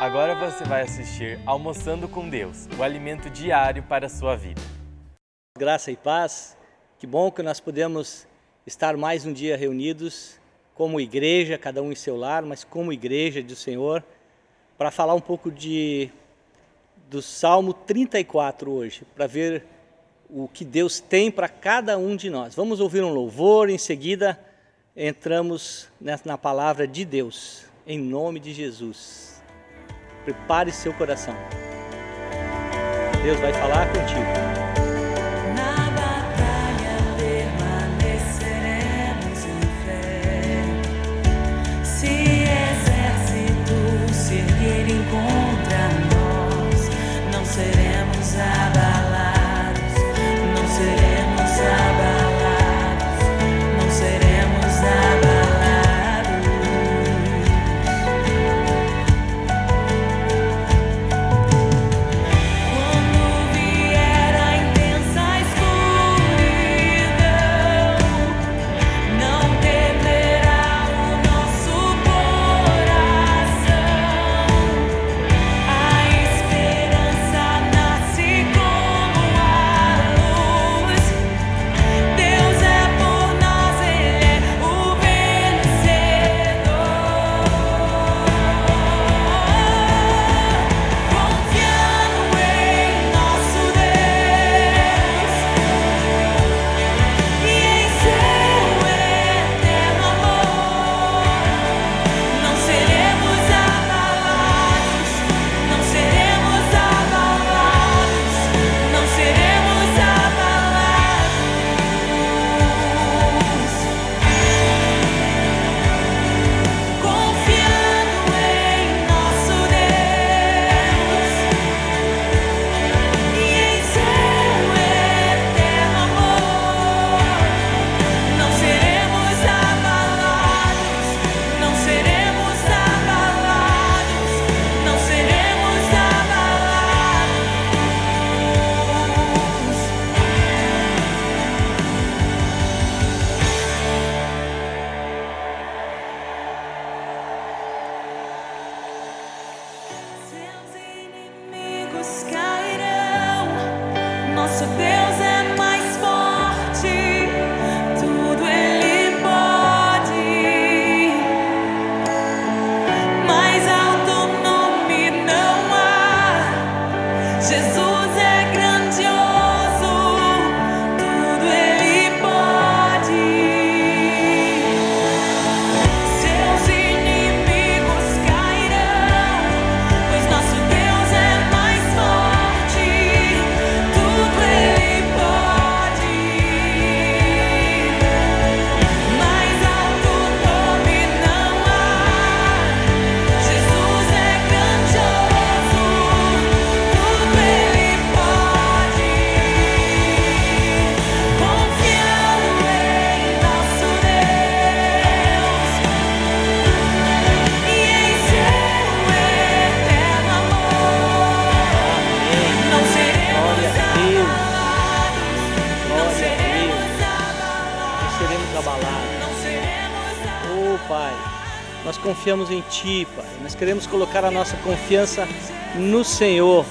Agora você vai assistir Almoçando com Deus, o alimento diário para a sua vida. Graça e paz. Que bom que nós podemos estar mais um dia reunidos como igreja, cada um em seu lar, mas como igreja do Senhor, para falar um pouco de do Salmo 34 hoje, para ver o que Deus tem para cada um de nós. Vamos ouvir um louvor, em seguida entramos na palavra de Deus, em nome de Jesus. Prepare seu coração. Deus vai falar contigo. Confiamos em Ti, Pai. Nós queremos colocar a nossa confiança no Senhor.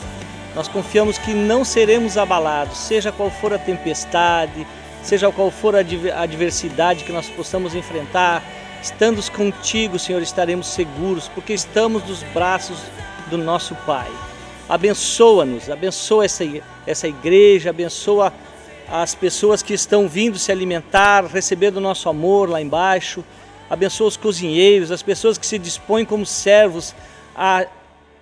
Nós confiamos que não seremos abalados, seja qual for a tempestade, seja qual for a adversidade que nós possamos enfrentar. Estando contigo, Senhor, estaremos seguros, porque estamos nos braços do nosso Pai. Abençoa-nos, abençoa essa, essa igreja, abençoa as pessoas que estão vindo se alimentar, receber do nosso amor lá embaixo abençoa os cozinheiros, as pessoas que se dispõem como servos a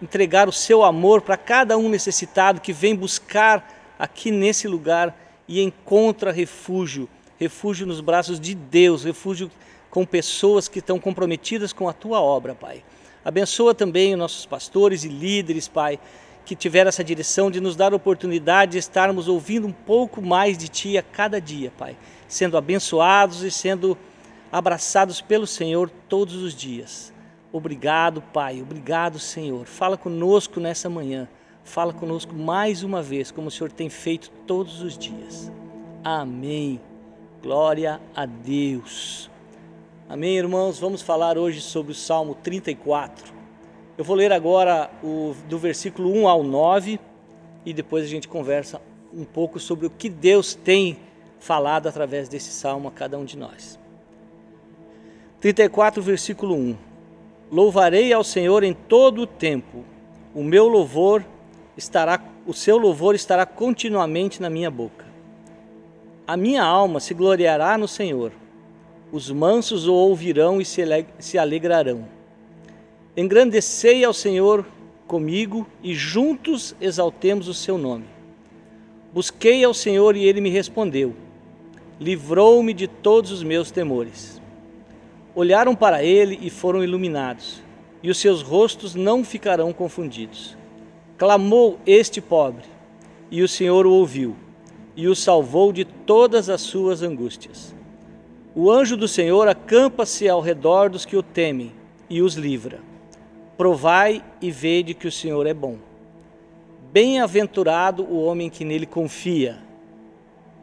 entregar o seu amor para cada um necessitado que vem buscar aqui nesse lugar e encontra refúgio, refúgio nos braços de Deus, refúgio com pessoas que estão comprometidas com a tua obra, Pai. Abençoa também os nossos pastores e líderes, Pai, que tiveram essa direção de nos dar a oportunidade de estarmos ouvindo um pouco mais de Ti a cada dia, Pai, sendo abençoados e sendo abraçados pelo Senhor todos os dias. Obrigado, Pai, obrigado, Senhor. Fala conosco nessa manhã. Fala conosco mais uma vez, como o Senhor tem feito todos os dias. Amém. Glória a Deus. Amém, irmãos. Vamos falar hoje sobre o Salmo 34. Eu vou ler agora o, do versículo 1 ao 9 e depois a gente conversa um pouco sobre o que Deus tem falado através desse salmo a cada um de nós. 34, versículo 1. Louvarei ao Senhor em todo o tempo. O meu louvor estará, o seu louvor estará continuamente na minha boca. A minha alma se gloriará no Senhor. Os mansos o ouvirão e se alegrarão. Engrandecei ao Senhor comigo e juntos exaltemos o seu nome. Busquei ao Senhor e ele me respondeu. Livrou-me de todos os meus temores. Olharam para ele e foram iluminados, e os seus rostos não ficarão confundidos. Clamou este pobre, e o Senhor o ouviu, e o salvou de todas as suas angústias. O anjo do Senhor acampa-se ao redor dos que o temem e os livra. Provai e vede que o Senhor é bom. Bem-aventurado o homem que nele confia.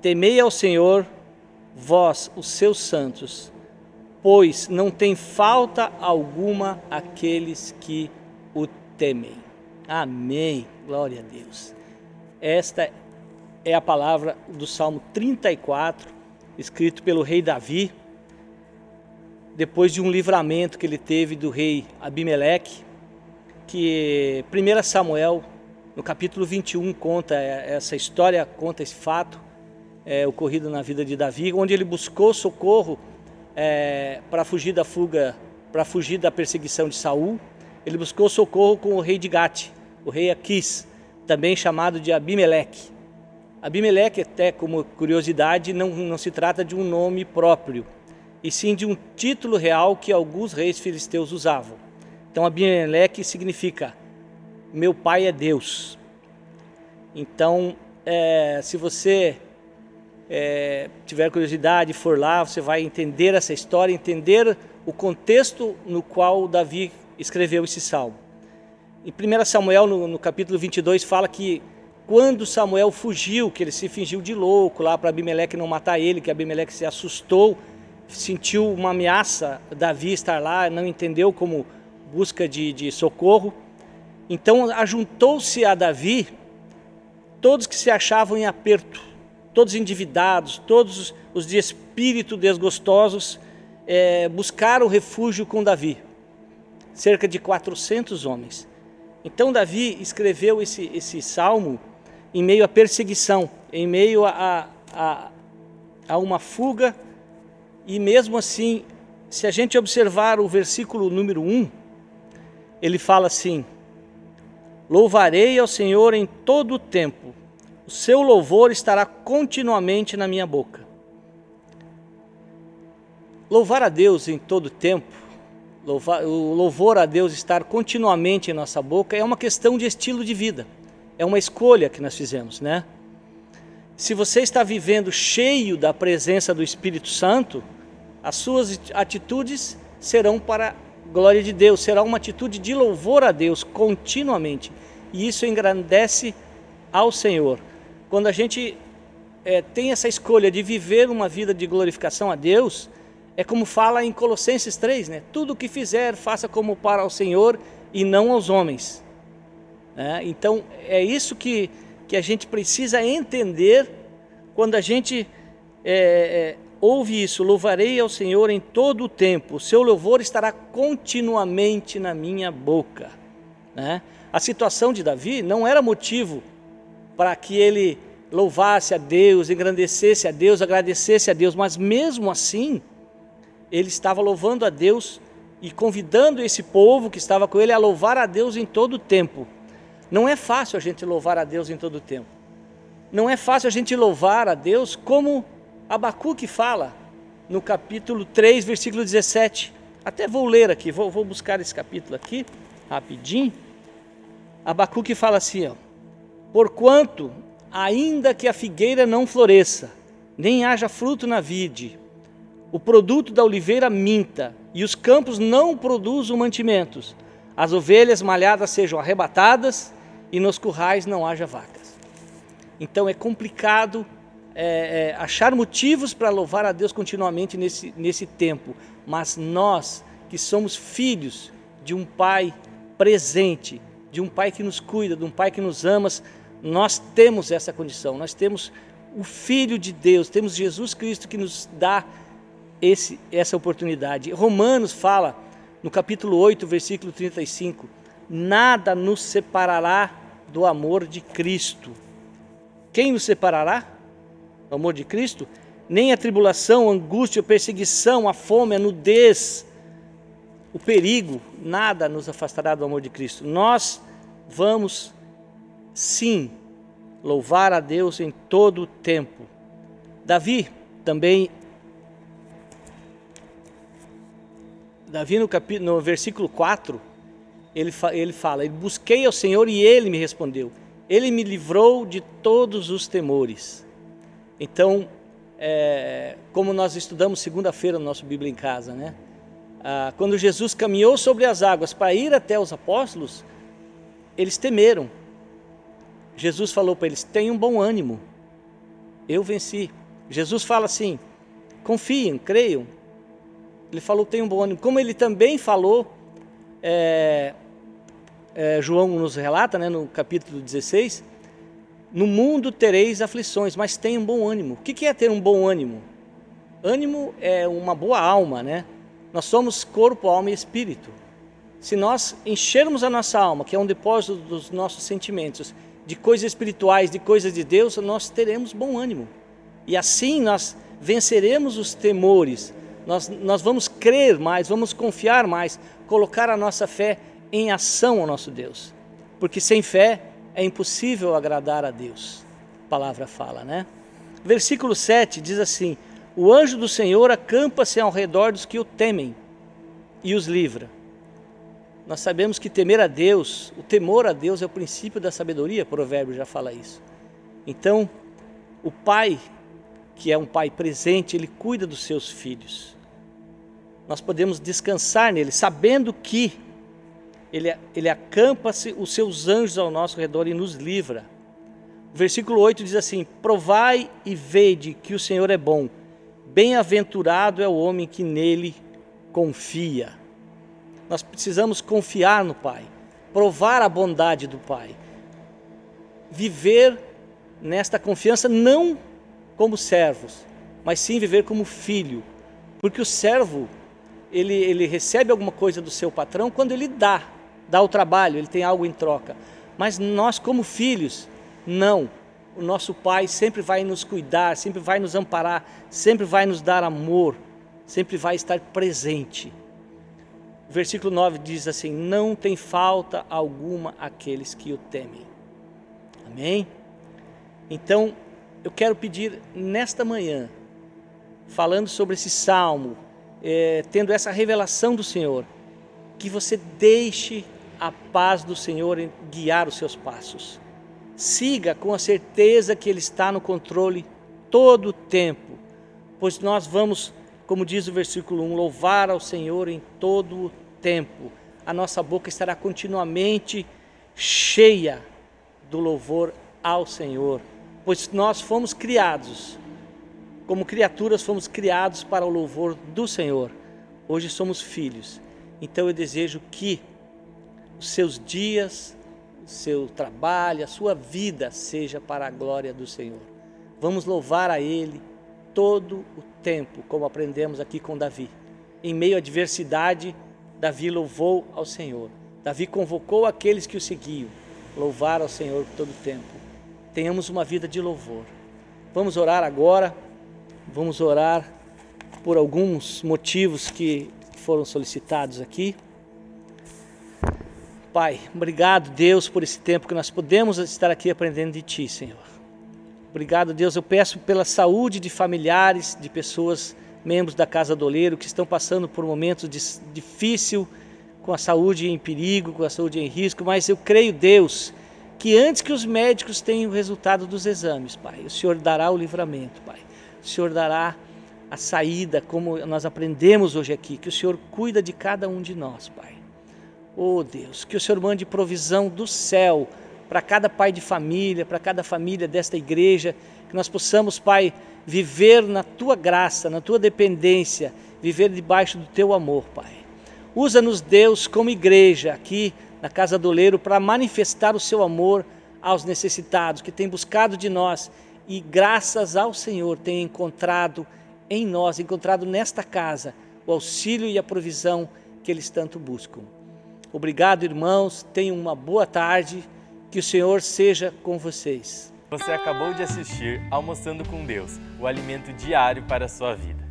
Temei ao Senhor, vós, os seus santos, pois não tem falta alguma aqueles que o temem. Amém. Glória a Deus. Esta é a palavra do Salmo 34, escrito pelo rei Davi depois de um livramento que ele teve do rei Abimeleque, que 1 Samuel, no capítulo 21, conta essa história, conta esse fato é, ocorrido na vida de Davi, onde ele buscou socorro é, para fugir da fuga, para fugir da perseguição de Saul. Ele buscou socorro com o rei de Gate, o rei Aquis, também chamado de Abimeleque. Abimeleque, até como curiosidade, não, não se trata de um nome próprio, e sim de um título real que alguns reis filisteus usavam. Então Abimeleque significa meu pai é Deus. Então, é, se você é, tiver curiosidade, for lá, você vai entender essa história, entender o contexto no qual Davi escreveu esse salmo. Em 1 Samuel, no, no capítulo 22, fala que quando Samuel fugiu, que ele se fingiu de louco lá para Abimeleque não matar ele, que Abimeleque se assustou sentiu uma ameaça, Davi estar lá, não entendeu como busca de, de socorro. Então ajuntou-se a Davi todos que se achavam em aperto, todos endividados, todos os de espírito desgostosos, é, buscaram refúgio com Davi. Cerca de 400 homens. Então Davi escreveu esse, esse salmo em meio à perseguição, em meio a, a, a uma fuga e mesmo assim, se a gente observar o versículo número 1, ele fala assim: Louvarei ao Senhor em todo o tempo, o seu louvor estará continuamente na minha boca. Louvar a Deus em todo tempo, louvar, o louvor a Deus estar continuamente em nossa boca é uma questão de estilo de vida, é uma escolha que nós fizemos, né? Se você está vivendo cheio da presença do Espírito Santo, as suas atitudes serão para a glória de Deus, será uma atitude de louvor a Deus continuamente. E isso engrandece ao Senhor. Quando a gente é, tem essa escolha de viver uma vida de glorificação a Deus, é como fala em Colossenses 3, né? Tudo o que fizer, faça como para o Senhor e não aos homens. É, então, é isso que, que a gente precisa entender quando a gente é, é ouve isso: louvarei ao Senhor em todo o tempo, o seu louvor estará continuamente na minha boca. Né? A situação de Davi não era motivo para que ele louvasse a Deus, engrandecesse a Deus, agradecesse a Deus, mas mesmo assim, ele estava louvando a Deus e convidando esse povo que estava com ele a louvar a Deus em todo o tempo. Não é fácil a gente louvar a Deus em todo o tempo. Não é fácil a gente louvar a Deus como Abacuque fala no capítulo 3, versículo 17. Até vou ler aqui, vou, vou buscar esse capítulo aqui, rapidinho. Abacuque fala assim: ó, Porquanto, ainda que a figueira não floresça, nem haja fruto na vide, o produto da oliveira minta, e os campos não produzam mantimentos, as ovelhas malhadas sejam arrebatadas e nos currais não haja vacas. Então é complicado é, é, achar motivos para louvar a Deus continuamente nesse, nesse tempo, mas nós que somos filhos de um Pai presente, de um Pai que nos cuida, de um Pai que nos ama, nós temos essa condição, nós temos o Filho de Deus, temos Jesus Cristo que nos dá esse, essa oportunidade. Romanos fala, no capítulo 8, versículo 35, nada nos separará do amor de Cristo. Quem nos separará? O amor de Cristo? Nem a tribulação, a angústia, a perseguição, a fome, a nudez, o perigo, nada nos afastará do amor de Cristo. Nós vamos, sim, louvar a Deus em todo o tempo. Davi também Davi no, capítulo, no versículo 4, ele, ele fala, busquei ao Senhor e Ele me respondeu. Ele me livrou de todos os temores. Então, é, como nós estudamos segunda-feira no nosso Bíblia em Casa, né? Ah, quando Jesus caminhou sobre as águas para ir até os apóstolos, eles temeram. Jesus falou para eles: tenham bom ânimo, eu venci. Jesus fala assim: confiem, creiam. Ele falou: tenham bom ânimo. Como ele também falou, é, é, João nos relata, né, no capítulo 16: no mundo tereis aflições, mas tenham bom ânimo. O que é ter um bom ânimo? Ânimo é uma boa alma, né? Nós somos corpo, alma e espírito. Se nós enchermos a nossa alma, que é um depósito dos nossos sentimentos, de coisas espirituais, de coisas de Deus, nós teremos bom ânimo. E assim nós venceremos os temores, nós, nós vamos crer mais, vamos confiar mais, colocar a nossa fé em ação ao nosso Deus. Porque sem fé é impossível agradar a Deus. A palavra fala, né? Versículo 7 diz assim: O anjo do Senhor acampa-se ao redor dos que o temem e os livra. Nós sabemos que temer a Deus, o temor a Deus é o princípio da sabedoria, provérbio já fala isso. Então, o pai, que é um pai presente, ele cuida dos seus filhos. Nós podemos descansar nele, sabendo que ele, ele acampa-se os seus anjos ao nosso redor e nos livra. O versículo 8 diz assim: Provai e vede que o Senhor é bom, bem-aventurado é o homem que nele confia. Nós precisamos confiar no Pai, provar a bondade do Pai, viver nesta confiança não como servos, mas sim viver como filho, porque o servo ele, ele recebe alguma coisa do seu patrão quando ele dá, dá o trabalho, ele tem algo em troca. Mas nós, como filhos, não. O nosso Pai sempre vai nos cuidar, sempre vai nos amparar, sempre vai nos dar amor, sempre vai estar presente versículo 9 diz assim: Não tem falta alguma aqueles que o temem. Amém? Então, eu quero pedir nesta manhã, falando sobre esse salmo, é, tendo essa revelação do Senhor, que você deixe a paz do Senhor guiar os seus passos. Siga com a certeza que Ele está no controle todo o tempo, pois nós vamos, como diz o versículo 1, louvar ao Senhor em todo o tempo, a nossa boca estará continuamente cheia do louvor ao Senhor, pois nós fomos criados, como criaturas fomos criados para o louvor do Senhor. Hoje somos filhos. Então eu desejo que os seus dias, o seu trabalho, a sua vida seja para a glória do Senhor. Vamos louvar a Ele todo o tempo, como aprendemos aqui com Davi. Em meio à adversidade, Davi louvou ao Senhor. Davi convocou aqueles que o seguiam, louvar ao Senhor por todo o tempo. Tenhamos uma vida de louvor. Vamos orar agora. Vamos orar por alguns motivos que foram solicitados aqui. Pai, obrigado, Deus, por esse tempo que nós podemos estar aqui aprendendo de Ti, Senhor. Obrigado, Deus. Eu peço pela saúde de familiares, de pessoas membros da Casa do Oleiro que estão passando por momentos difíceis, com a saúde em perigo, com a saúde em risco, mas eu creio, Deus, que antes que os médicos tenham o resultado dos exames, Pai, o Senhor dará o livramento, Pai. O Senhor dará a saída, como nós aprendemos hoje aqui, que o Senhor cuida de cada um de nós, Pai. Oh Deus, que o Senhor mande provisão do céu para cada pai de família, para cada família desta igreja, que nós possamos, Pai, viver na tua graça, na tua dependência, viver debaixo do teu amor, Pai. Usa-nos, Deus, como igreja aqui na Casa do Oleiro para manifestar o seu amor aos necessitados, que tem buscado de nós e, graças ao Senhor, tem encontrado em nós, encontrado nesta casa, o auxílio e a provisão que eles tanto buscam. Obrigado, irmãos. Tenham uma boa tarde. Que o Senhor seja com vocês. Você acabou de assistir Almoçando com Deus, o alimento diário para a sua vida.